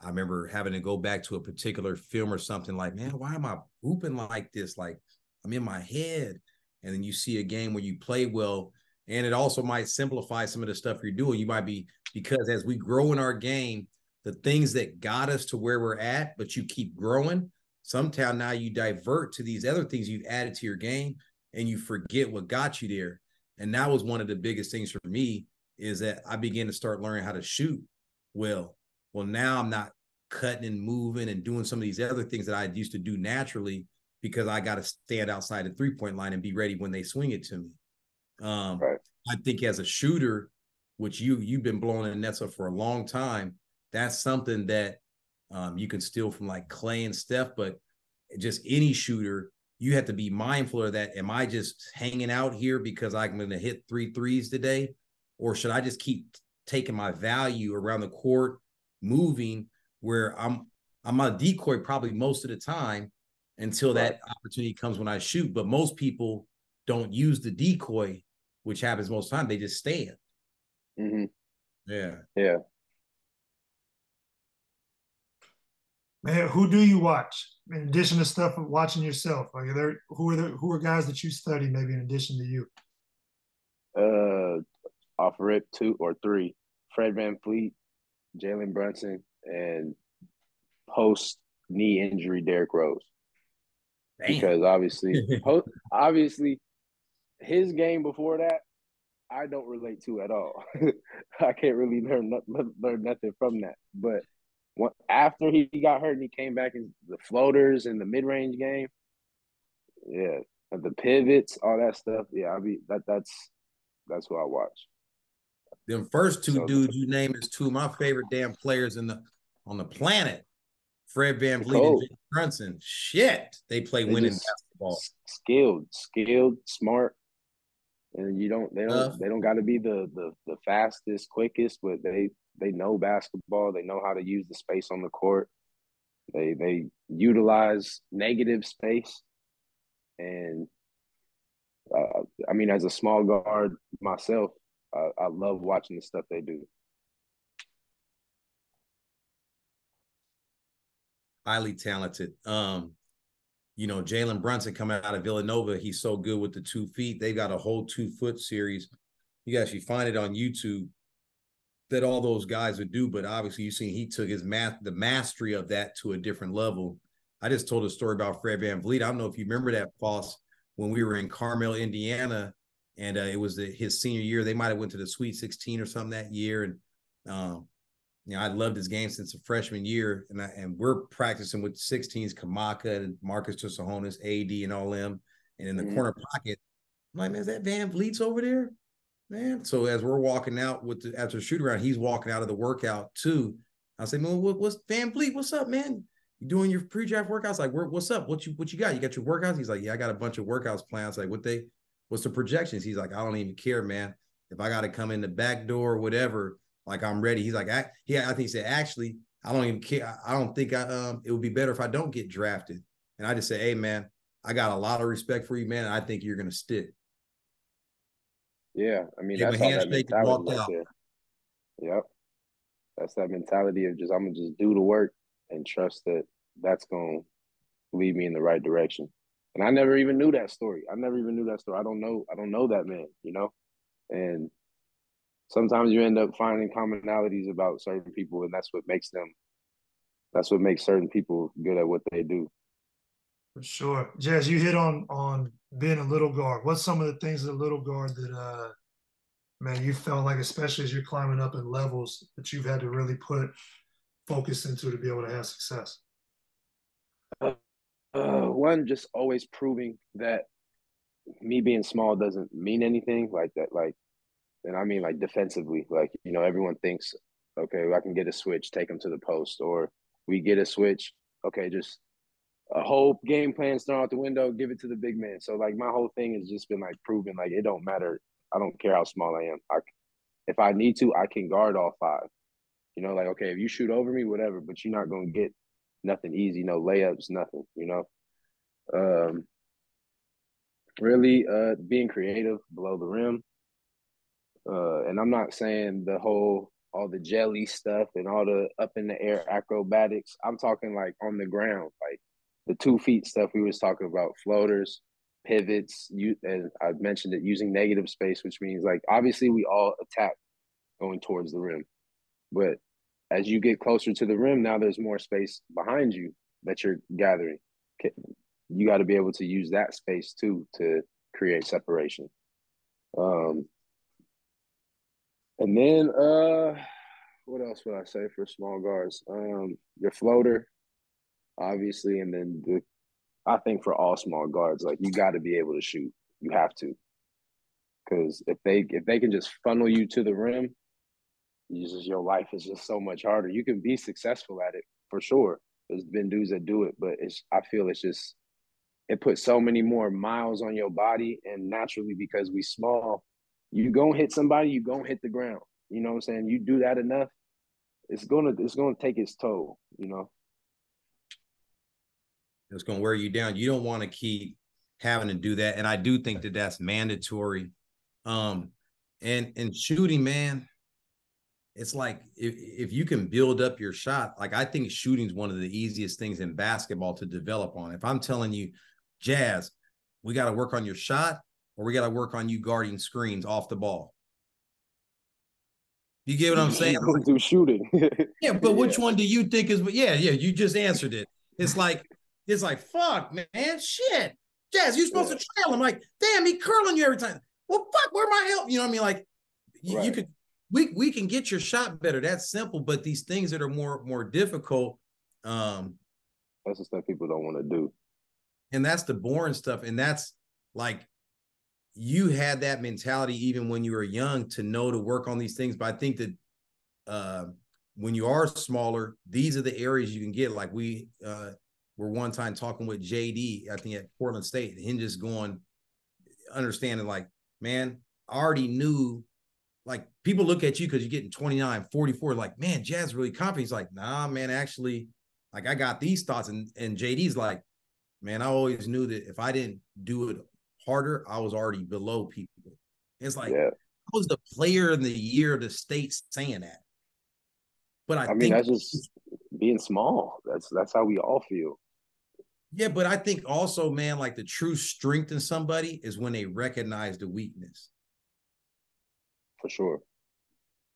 I remember having to go back to a particular film or something like man why am i whooping like this? Like i'm in my head. And then you see a game where you play well and it also might simplify some of the stuff you're doing. You might be because as we grow in our game, the things that got us to where we're at, but you keep growing. Sometimes now you divert to these other things you've added to your game, and you forget what got you there. And that was one of the biggest things for me is that I began to start learning how to shoot well. Well, now I'm not cutting and moving and doing some of these other things that I used to do naturally because I got to stand outside the three point line and be ready when they swing it to me. Um, right. I think as a shooter, which you you've been blowing in nets up for a long time, that's something that um, you can steal from like Klay and Steph, but just any shooter, you have to be mindful of that. Am I just hanging out here because I'm going to hit three threes today, or should I just keep taking my value around the court, moving where I'm I'm a decoy probably most of the time until that opportunity comes when I shoot. But most people don't use the decoy, which happens most of the time. They just stand. Mm-hmm. Yeah. Yeah. Man, who do you watch in addition to stuff of watching yourself? Like, are there who are there who are guys that you study maybe in addition to you? Uh, off rip two or three: Fred VanVleet, Jalen Brunson, and post knee injury Derrick Rose. Damn. Because obviously, obviously, his game before that, I don't relate to at all. I can't really learn learn nothing from that. But after he got hurt and he came back in the floaters and the mid range game, yeah, the pivots, all that stuff. Yeah, I be that that's that's what I watch. Them first two so, dudes you name is two of my favorite damn players in the on the planet. Fred Van VanVleet and Jake Brunson. Shit, they play winning basketball. Skilled, skilled, smart, and you don't. They don't. Uh, they don't got to be the the the fastest, quickest, but they they know basketball. They know how to use the space on the court. They they utilize negative space, and uh, I mean, as a small guard myself, I, I love watching the stuff they do. highly talented. Um, you know, Jalen Brunson coming out of Villanova, he's so good with the two feet. They got a whole two foot series. You actually find it on YouTube that all those guys would do, but obviously you see he took his math, the mastery of that to a different level. I just told a story about Fred Van VanVleet. I don't know if you remember that, Foss, when we were in Carmel, Indiana, and uh, it was the, his senior year. They might have went to the Sweet 16 or something that year, and um, you know, I loved his game since the freshman year, and I, and we're practicing with 16s, Kamaka and Marcus Tsohonis, AD, and all them, and in the mm-hmm. corner pocket. I'm like, man, is that Van VanVleet's over there, man? So as we're walking out with the, after the shoot around, he's walking out of the workout too. I say, man, what, what's VanVleet? What's up, man? You doing your pre-draft workouts? Like, what's up? What you what you got? You got your workouts? He's like, yeah, I got a bunch of workouts plans. Like, what they? What's the projections? He's like, I don't even care, man. If I got to come in the back door, or whatever like I'm ready. He's like, I, yeah, I think he said, actually, I don't even care. I don't think I um it would be better if I don't get drafted. And I just say, hey man, I got a lot of respect for you, man. I think you're gonna stick. Yeah, I mean Give that's how that mentality right there. Yep, that's that mentality of just I'm gonna just do the work and trust that that's gonna lead me in the right direction. And I never even knew that story. I never even knew that story. I don't know. I don't know that man. You know, and sometimes you end up finding commonalities about certain people, and that's what makes them. That's what makes certain people good at what they do. For sure, Jazz. You hit on on being a little guard. What's some of the things as a little guard that, uh, man, you felt like, especially as you're climbing up in levels, that you've had to really put focus into to be able to have success? Uh, uh, one, just always proving that me being small doesn't mean anything. Like that, like and I mean like defensively. Like you know, everyone thinks, okay, I can get a switch, take them to the post, or we get a switch, okay, just a whole game plan thrown out the window, give it to the big man. So like my whole thing has just been like proven like it don't matter. I don't care how small I am. I, if I need to, I can guard all five. You know, like okay, if you shoot over me, whatever, but you're not gonna get nothing easy, no layups, nothing. You know, um, really uh, being creative below the rim. Uh, and I'm not saying the whole all the jelly stuff and all the up in the air acrobatics. I'm talking like on the ground, like the two feet stuff we was talking about, floaters, pivots. You and I mentioned it using negative space, which means like obviously we all attack going towards the rim, but as you get closer to the rim, now there's more space behind you that you're gathering. You got to be able to use that space too to create separation. Um, and then uh what else would I say for small guards? Um your floater, obviously, and then the I think for all small guards, like you gotta be able to shoot. You have to. Cause if they if they can just funnel you to the rim, you just your life is just so much harder. You can be successful at it for sure. There's been dudes that do it, but it's I feel it's just it puts so many more miles on your body and naturally because we small you gonna hit somebody, you gonna hit the ground. You know what I'm saying? You do that enough, it's gonna it's gonna take its toll, you know. It's gonna wear you down. You don't want to keep having to do that. And I do think that that's mandatory. Um, and and shooting, man, it's like if, if you can build up your shot, like I think shooting is one of the easiest things in basketball to develop on. If I'm telling you, Jazz, we got to work on your shot or we got to work on you guarding screens off the ball. You get what I'm saying? Do shooting. yeah, but which one do you think is? But Yeah, yeah, you just answered it. It's like it's like fuck, man, shit. Jazz, you supposed yeah. to trail. I'm like, damn, he curling you every time. Well, fuck, where my help? You know what I mean? Like, you, right. you could we we can get your shot better. That's simple. But these things that are more more difficult, um, that's the stuff people don't want to do. And that's the boring stuff. And that's like you had that mentality even when you were young to know to work on these things. But I think that uh, when you are smaller, these are the areas you can get. Like we uh, were one time talking with JD, I think at Portland State, and him just going, understanding like, man, I already knew like people look at you because you're getting 29, 44, like, man, Jazz really confident. He's like, nah, man, actually, like I got these thoughts. And and JD's like, man, I always knew that if I didn't do it harder, I was already below people. It's like yeah. I was the player in the year of the state saying that. But I, I mean that's just being small. That's that's how we all feel. Yeah, but I think also, man, like the true strength in somebody is when they recognize the weakness for sure.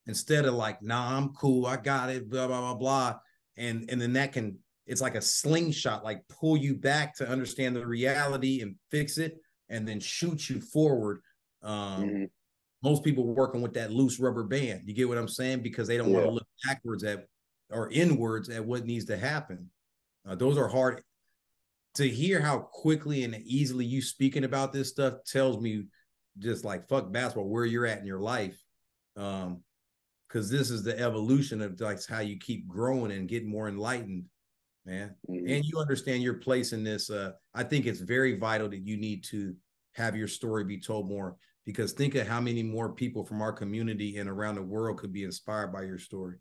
Instead of like, nah, I'm cool, I got it, blah blah blah blah, and and then that can it's like a slingshot, like pull you back to understand the reality and fix it, and then shoot you forward. Um, mm-hmm. Most people working with that loose rubber band. You get what I'm saying? Because they don't yeah. want to look backwards at or inwards at what needs to happen. Uh, those are hard to hear how quickly and easily you speaking about this stuff tells me just like fuck basketball where you're at in your life um because this is the evolution of like how you keep growing and getting more enlightened man mm-hmm. and you understand your place in this uh i think it's very vital that you need to have your story be told more because think of how many more people from our community and around the world could be inspired by your story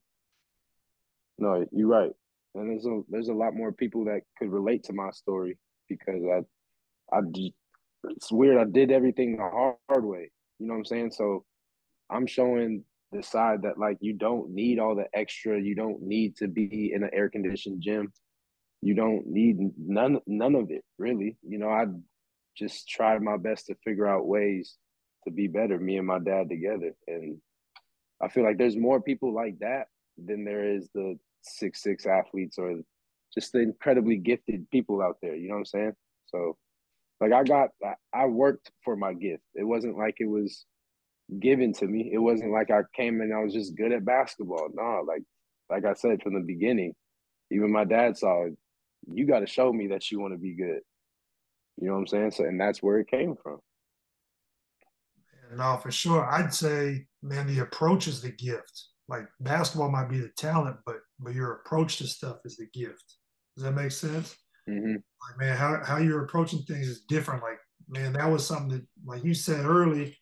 no you're right and there's a there's a lot more people that could relate to my story because i i it's weird. I did everything the hard way. You know what I'm saying? So I'm showing the side that like you don't need all the extra. You don't need to be in an air conditioned gym. You don't need none none of it really. You know, I just tried my best to figure out ways to be better. Me and my dad together, and I feel like there's more people like that than there is the six six athletes or just the incredibly gifted people out there. You know what I'm saying? So like I got, I worked for my gift. It wasn't like it was given to me. It wasn't like I came and I was just good at basketball. No, like, like I said from the beginning, even my dad saw it. You got to show me that you want to be good. You know what I'm saying? So, and that's where it came from. No, for sure. I'd say, man, the approach is the gift. Like basketball might be the talent, but but your approach to stuff is the gift. Does that make sense? Mm-hmm. Like, man, how, how you're approaching things is different. Like, man, that was something that, like you said early,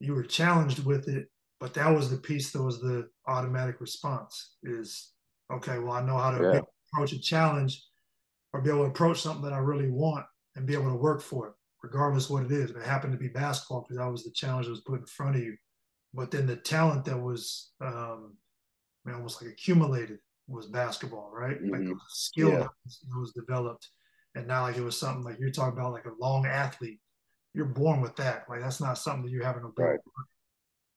you were challenged with it, but that was the piece that was the automatic response is, okay, well, I know how to yeah. approach a challenge or be able to approach something that I really want and be able to work for it, regardless what it is. It happened to be basketball, because that was the challenge that was put in front of you. But then the talent that was, um, I mean, almost like accumulated was basketball, right? Mm-hmm. Like skill yeah. that was, developed, and now like it was something like you're talking about, like a long athlete. You're born with that. Like that's not something that you're having to right.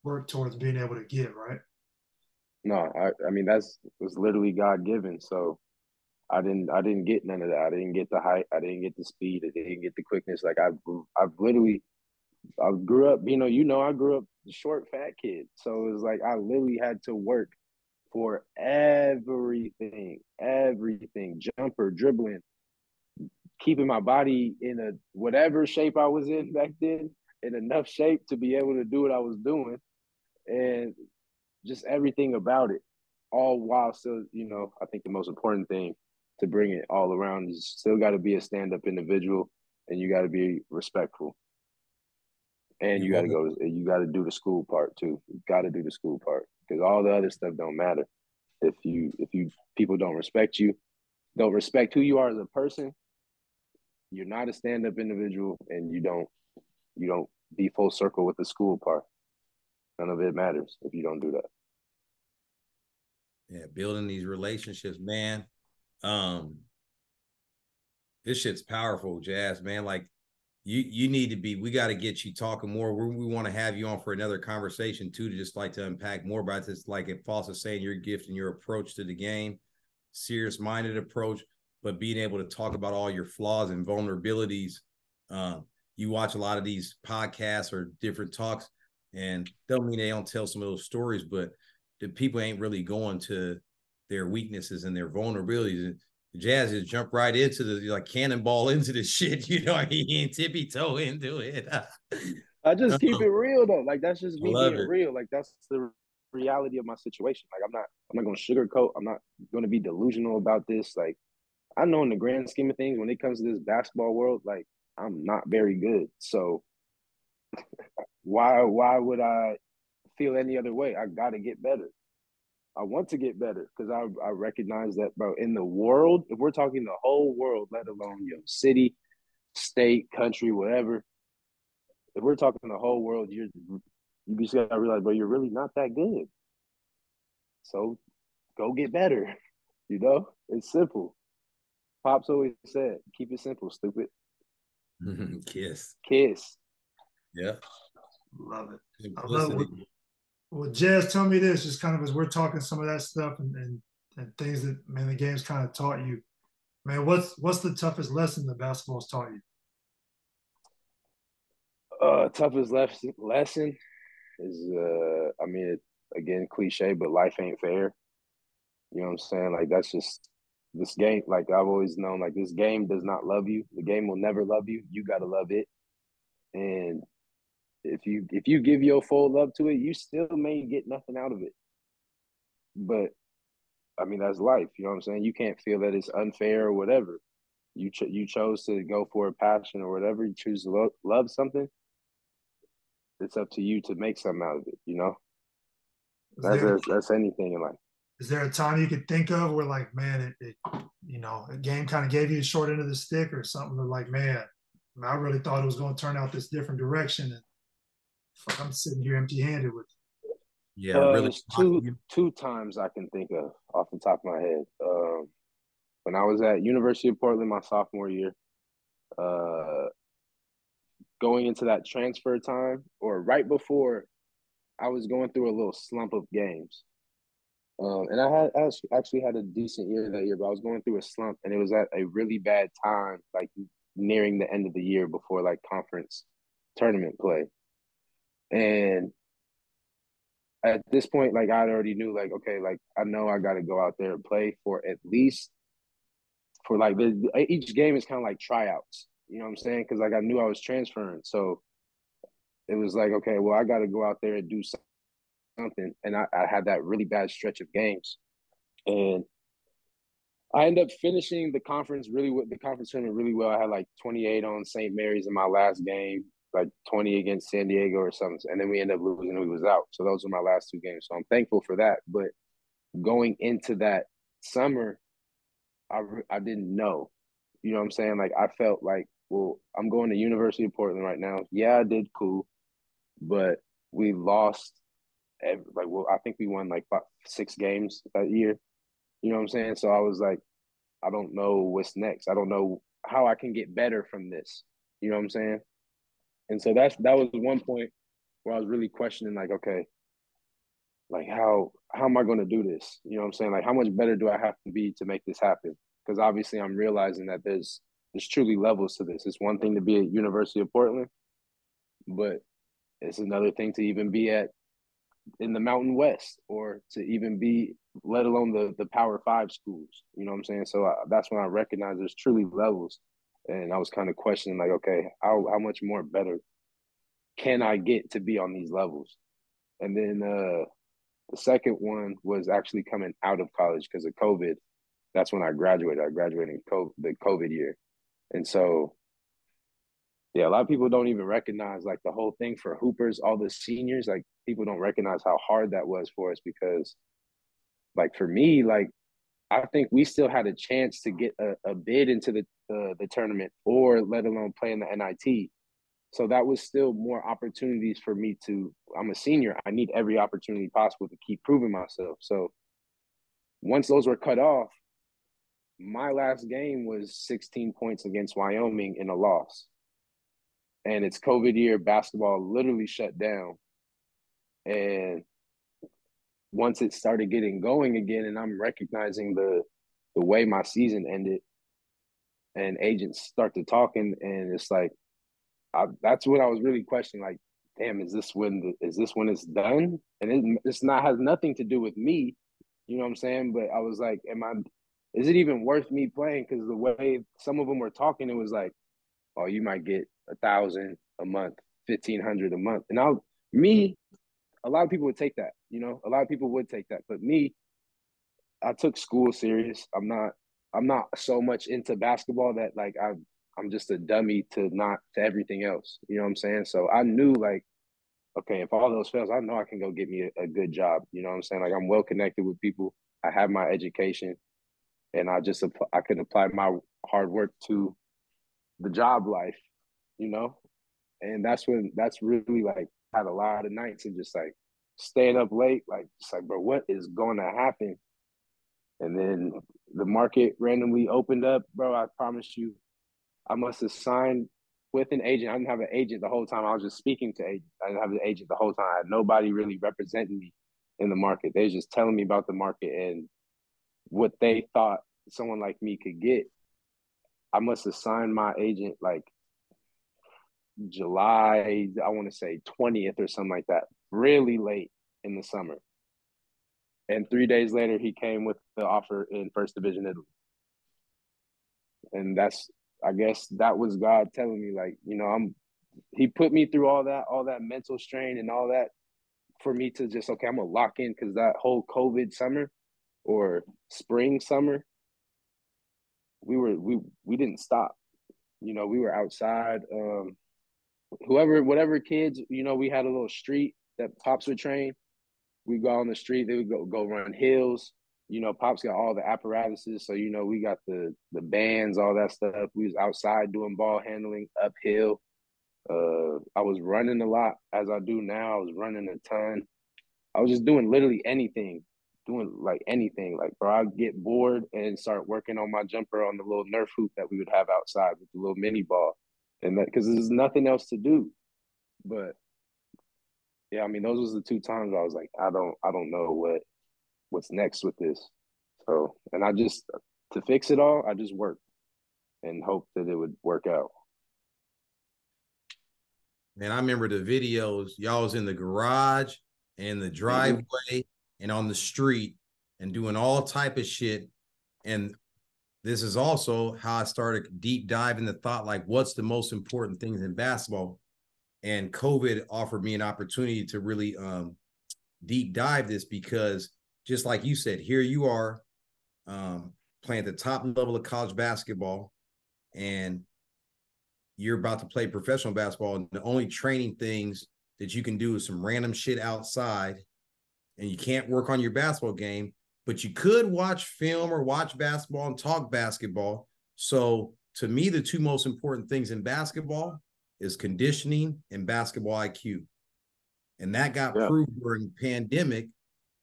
work, towards being able to get, right? No, I, I mean that's was literally God given. So I didn't I didn't get none of that. I didn't get the height. I didn't get the speed. I didn't get the quickness. Like I I've literally I grew up. You know, you know, I grew up short, fat kid. So it was like I literally had to work for everything, everything, jumper, dribbling, keeping my body in a whatever shape I was in back then, in enough shape to be able to do what I was doing, and just everything about it, all while still, you know, I think the most important thing to bring it all around You still got to be a stand up individual, and you got to be respectful. And you got to go. You got to do the school part too. You got to do the school part. because all the other stuff don't matter. If you if you people don't respect you, don't respect who you are as a person, you're not a stand up individual, and you don't you don't be full circle with the school part. None of it matters if you don't do that. Yeah, building these relationships, man. Um, this shit's powerful, Jazz, man. Like you you need to be we got to get you talking more we, we want to have you on for another conversation too to just like to unpack more about this like if Foss is saying your gift and your approach to the game serious minded approach but being able to talk about all your flaws and vulnerabilities um, you watch a lot of these podcasts or different talks and don't mean they don't tell some of those stories but the people ain't really going to their weaknesses and their vulnerabilities Jazz just jump right into the like cannonball into the shit. You know, he ain't tippy toe into it. I just keep um, it real though. Like that's just me being it. real. Like that's the reality of my situation. Like I'm not I'm not gonna sugarcoat. I'm not gonna be delusional about this. Like I know in the grand scheme of things, when it comes to this basketball world, like I'm not very good. So why why would I feel any other way? I gotta get better. I want to get better because I, I recognize that, bro, in the world, if we're talking the whole world, let alone your city, state, country, whatever, if we're talking the whole world, you're you just gotta realize, bro, you're really not that good. So go get better. You know, it's simple. Pops always said, keep it simple, stupid. Kiss. Kiss. Yeah. Love it. I love it. Well, Jazz, tell me this, just kind of as we're talking some of that stuff and, and, and things that man the game's kind of taught you. Man, what's what's the toughest lesson that basketball's taught you? Uh, toughest lesson lesson is uh, I mean, it, again, cliche, but life ain't fair. You know what I'm saying? Like that's just this game. Like I've always known, like this game does not love you. The game will never love you. You gotta love it. And if you if you give your full love to it, you still may get nothing out of it. But I mean, that's life. You know what I'm saying? You can't feel that it's unfair or whatever. You ch- you chose to go for a passion or whatever. You choose to lo- love something. It's up to you to make something out of it. You know. That's there, that's anything in life. Is there a time you could think of where, like, man, it, it you know, a game kind of gave you a short end of the stick, or something like, man, I really thought it was going to turn out this different direction, and I'm sitting here empty handed with you. Yeah, uh, really. Two two times I can think of off the top of my head. Um, when I was at University of Portland my sophomore year, uh, going into that transfer time or right before, I was going through a little slump of games. Um, and I had I actually had a decent year that year, but I was going through a slump, and it was at a really bad time, like nearing the end of the year before like conference tournament play. And at this point, like I already knew, like, okay, like I know I got to go out there and play for at least for like the, each game is kind of like tryouts. You know what I'm saying? Because like I knew I was transferring, so it was like, okay, well, I got to go out there and do something. And I, I had that really bad stretch of games, and I ended up finishing the conference really with the conference tournament really well. I had like 28 on St. Mary's in my last game like 20 against San Diego or something. And then we end up losing and we was out. So those were my last two games. So I'm thankful for that. But going into that summer, I, I didn't know. You know what I'm saying? Like I felt like, well, I'm going to University of Portland right now. Yeah, I did cool, but we lost. Every, like, well, I think we won like five, six games that year. You know what I'm saying? So I was like, I don't know what's next. I don't know how I can get better from this. You know what I'm saying? And so that's that was one point where I was really questioning, like, okay, like how how am I going to do this? You know what I'm saying? Like, how much better do I have to be to make this happen? Because obviously, I'm realizing that there's there's truly levels to this. It's one thing to be at University of Portland, but it's another thing to even be at in the Mountain West or to even be, let alone the the Power Five schools. You know what I'm saying? So I, uh, that's when I recognize there's truly levels and I was kind of questioning like, okay, how how much more better can I get to be on these levels? And then uh, the second one was actually coming out of college because of COVID. That's when I graduated. I graduated in COVID, the COVID year, and so yeah, a lot of people don't even recognize like the whole thing for hoopers. All the seniors, like people don't recognize how hard that was for us because like for me, like I think we still had a chance to get a, a bid into the uh, the tournament or let alone play in the NIT. So that was still more opportunities for me to. I'm a senior. I need every opportunity possible to keep proving myself. So once those were cut off, my last game was 16 points against Wyoming in a loss. And it's COVID year, basketball literally shut down. And once it started getting going again and I'm recognizing the the way my season ended and agents start to talking and it's like I, that's what I was really questioning like damn is this when the, is this when it's done? And it, it's not has nothing to do with me you know what I'm saying? But I was like am I is it even worth me playing? Because the way some of them were talking it was like oh you might get a thousand a month 1500 a month. And I me a lot of people would take that, you know, a lot of people would take that. But me, I took school serious. I'm not I'm not so much into basketball that like I I'm just a dummy to not to everything else. You know what I'm saying? So I knew like, okay, if all those fails, I know I can go get me a, a good job. You know what I'm saying? Like I'm well connected with people. I have my education, and I just I could apply my hard work to the job life. You know, and that's when that's really like had a lot of nights and just like staying up late, like just like, bro, what is going to happen? And then the market randomly opened up, bro. I promise you, I must have signed with an agent. I didn't have an agent the whole time. I was just speaking to agents. I didn't have an agent the whole time. I had nobody really representing me in the market. They was just telling me about the market and what they thought someone like me could get. I must have signed my agent like July, I want to say 20th or something like that, really late in the summer. And three days later, he came with the offer in First Division Italy. And that's, I guess, that was God telling me, like, you know, I'm, he put me through all that, all that mental strain and all that for me to just, okay, I'm going to lock in because that whole COVID summer or spring summer, we were, we, we didn't stop. You know, we were outside. Um, whoever, whatever kids, you know, we had a little street that pops would train. We go on the street, they would go go run hills. You know, pops got all the apparatuses, so you know we got the the bands, all that stuff. We was outside doing ball handling uphill. Uh, I was running a lot as I do now. I was running a ton. I was just doing literally anything, doing like anything. Like, bro, I'd get bored and start working on my jumper on the little Nerf hoop that we would have outside with the little mini ball and that because there's nothing else to do. But yeah, I mean, those was the two times I was like, I don't, I don't know what what's next with this. So, and I just to fix it all, I just worked and hoped that it would work out. Man, I remember the videos. Y'all was in the garage and the mm-hmm. driveway mm-hmm. and on the street and doing all type of shit. And this is also how I started deep dive into thought like what's the most important things in basketball. And COVID offered me an opportunity to really um, deep dive this because just like you said, here you are um, playing at the top level of college basketball, and you're about to play professional basketball, and the only training things that you can do is some random shit outside, and you can't work on your basketball game but you could watch film or watch basketball and talk basketball. So to me, the two most important things in basketball is conditioning and basketball IQ. And that got yeah. proved during pandemic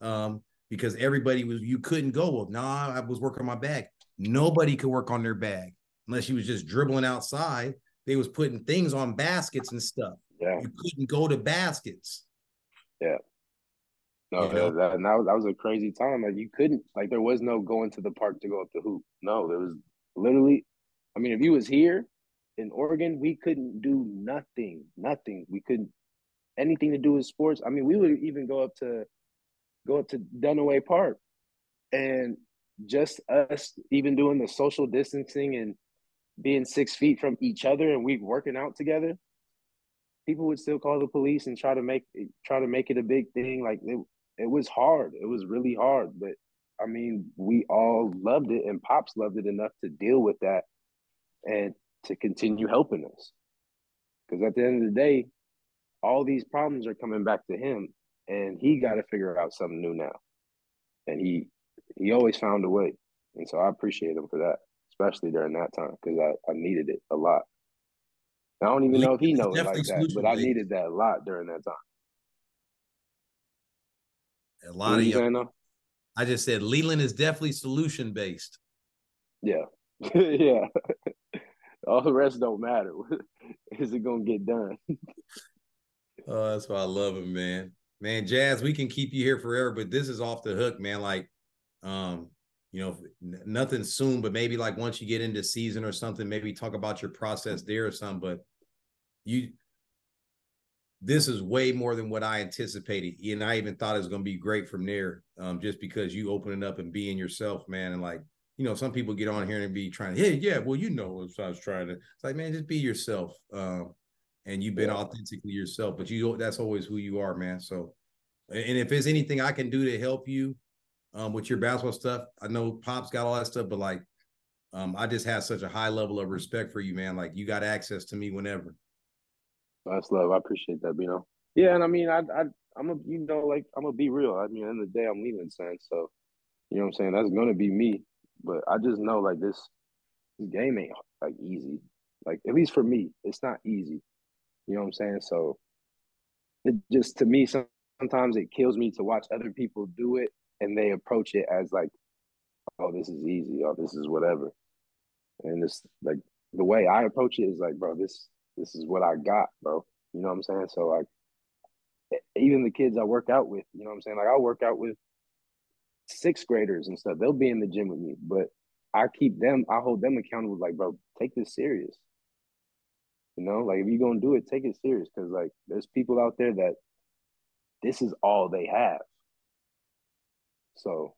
um, because everybody was you couldn't go, well, nah, I was working on my bag. Nobody could work on their bag unless you was just dribbling outside. They was putting things on baskets and stuff. Yeah. You couldn't go to baskets. Yeah. No, you know? that, that, was, that was a crazy time. Like you couldn't, like there was no going to the park to go up the hoop. No, there was literally. I mean, if you was here in Oregon, we couldn't do nothing, nothing. We couldn't anything to do with sports. I mean, we would even go up to go up to Duniway Park, and just us even doing the social distancing and being six feet from each other, and we working out together. People would still call the police and try to make try to make it a big thing. Like it, it was hard. It was really hard, but I mean, we all loved it, and Pops loved it enough to deal with that and to continue helping us. Because at the end of the day, all these problems are coming back to him. and he got to figure out something new now. And he he always found a way, and so I appreciate him for that, especially during that time because I, I needed it a lot. I don't even know if he knows like that, but I needed that a lot during that time. A lot of young, I just said Leland is definitely solution based. Yeah, yeah. All the rest don't matter. Is it gonna get done? oh, that's why I love him, man. Man, Jazz, we can keep you here forever, but this is off the hook, man. Like, um, you know, nothing soon, but maybe like once you get into season or something, maybe talk about your process there or something. But you this is way more than what I anticipated. And I even thought it was going to be great from there, um, just because you opening up and being yourself, man. And like, you know, some people get on here and be trying to, hey, yeah, well, you know what I was trying to. It's like, man, just be yourself. Um, and you've been yeah. authentically yourself, but you that's always who you are, man. So, and if there's anything I can do to help you um, with your basketball stuff, I know Pop's got all that stuff, but like, um, I just have such a high level of respect for you, man. Like, you got access to me whenever. That's love. I appreciate that, you know. Yeah, and I mean, I, I, I'm a, you know, like I'm gonna be real. I mean, in the, the day, I'm leaving, saying so. You know what I'm saying? That's gonna be me. But I just know like this, this game ain't like easy. Like at least for me, it's not easy. You know what I'm saying? So it just to me sometimes it kills me to watch other people do it and they approach it as like, oh, this is easy, oh this is whatever. And it's like the way I approach it is like, bro, this this is what I got, bro. You know what I'm saying? So like even the kids I work out with, you know what I'm saying? Like I work out with sixth graders and stuff. They'll be in the gym with me, but I keep them, I hold them accountable. Like, bro, take this serious. You know, like if you're gonna do it, take it serious. Cause like there's people out there that this is all they have. So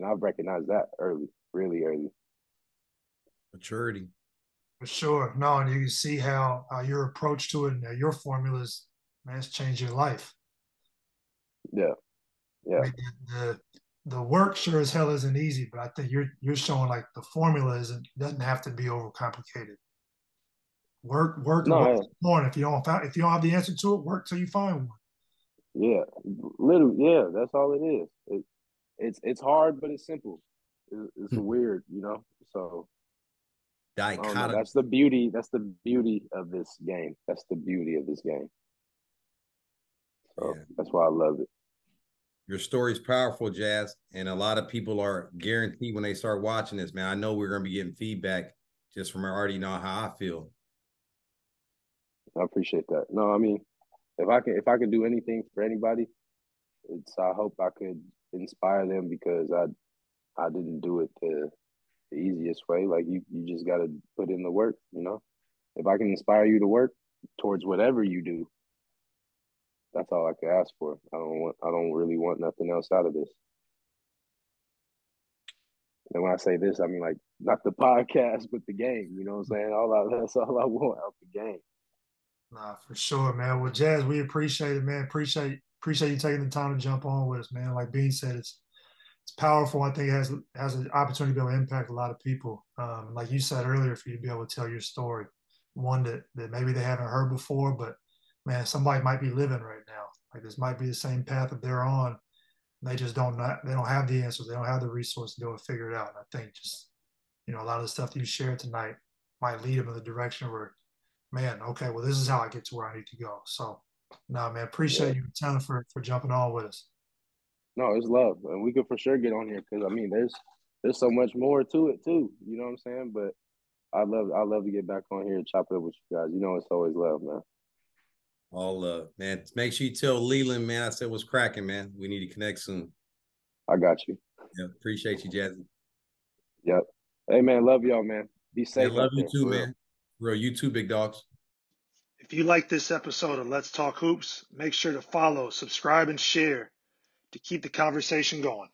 and I've recognized that early, really early. Maturity. For sure. No, and you can see how uh, your approach to it and your formulas, man, it's changed your life. Yeah. Yeah. the, the work sure as hell isn't easy, but I think you're you're showing like the formula isn't doesn't have to be overcomplicated. Work, work, no, work If you don't find, if you don't have the answer to it, work till you find one. Yeah, literally, yeah, that's all it is. It, it's it's hard, but it's simple. It's, it's hmm. weird, you know. So dichotomy. That's the beauty. That's the beauty of this game. That's the beauty of this game. So yeah. that's why I love it. Your story's powerful, Jazz, and a lot of people are guaranteed when they start watching this. Man, I know we're to be getting feedback just from already know how I feel. I appreciate that. No, I mean, if I can, if I could do anything for anybody, it's. I hope I could inspire them because I, I didn't do it to the easiest way. Like you, you just got to put in the work. You know, if I can inspire you to work towards whatever you do, that's all I could ask for. I don't want. I don't really want nothing else out of this. And when I say this, I mean like not the podcast, but the game. You know what I'm saying? All I, that's all I want out the game. Nah, for sure, man. Well, Jazz, we appreciate it, man. Appreciate appreciate you taking the time to jump on with us, man. Like Bean said, it's it's powerful. I think it has has an opportunity to be able to impact a lot of people. Um, like you said earlier, for you to be able to tell your story, one that, that maybe they haven't heard before, but man, somebody might be living right now. Like this might be the same path that they're on. They just don't not, they don't have the answers. They don't have the resources to able to figure it out. And I think just, you know, a lot of the stuff that you shared tonight might lead them in the direction where, man, okay, well, this is how I get to where I need to go. So no, nah, man, appreciate yeah. you for for jumping on with us. No, it's love, and we could for sure get on here because I mean, there's there's so much more to it too. You know what I'm saying? But I love I love to get back on here and chop it up with you guys. You know, it's always love, man. All love, man. Make sure you tell Leland, man. I said what's cracking, man. We need to connect soon. I got you. Yeah, appreciate you, Jazzy. Yep. Hey, man, love y'all, man. Be safe. love you there, too, man. Bro, you too, big dogs. If you like this episode of Let's Talk Hoops, make sure to follow, subscribe, and share to keep the conversation going.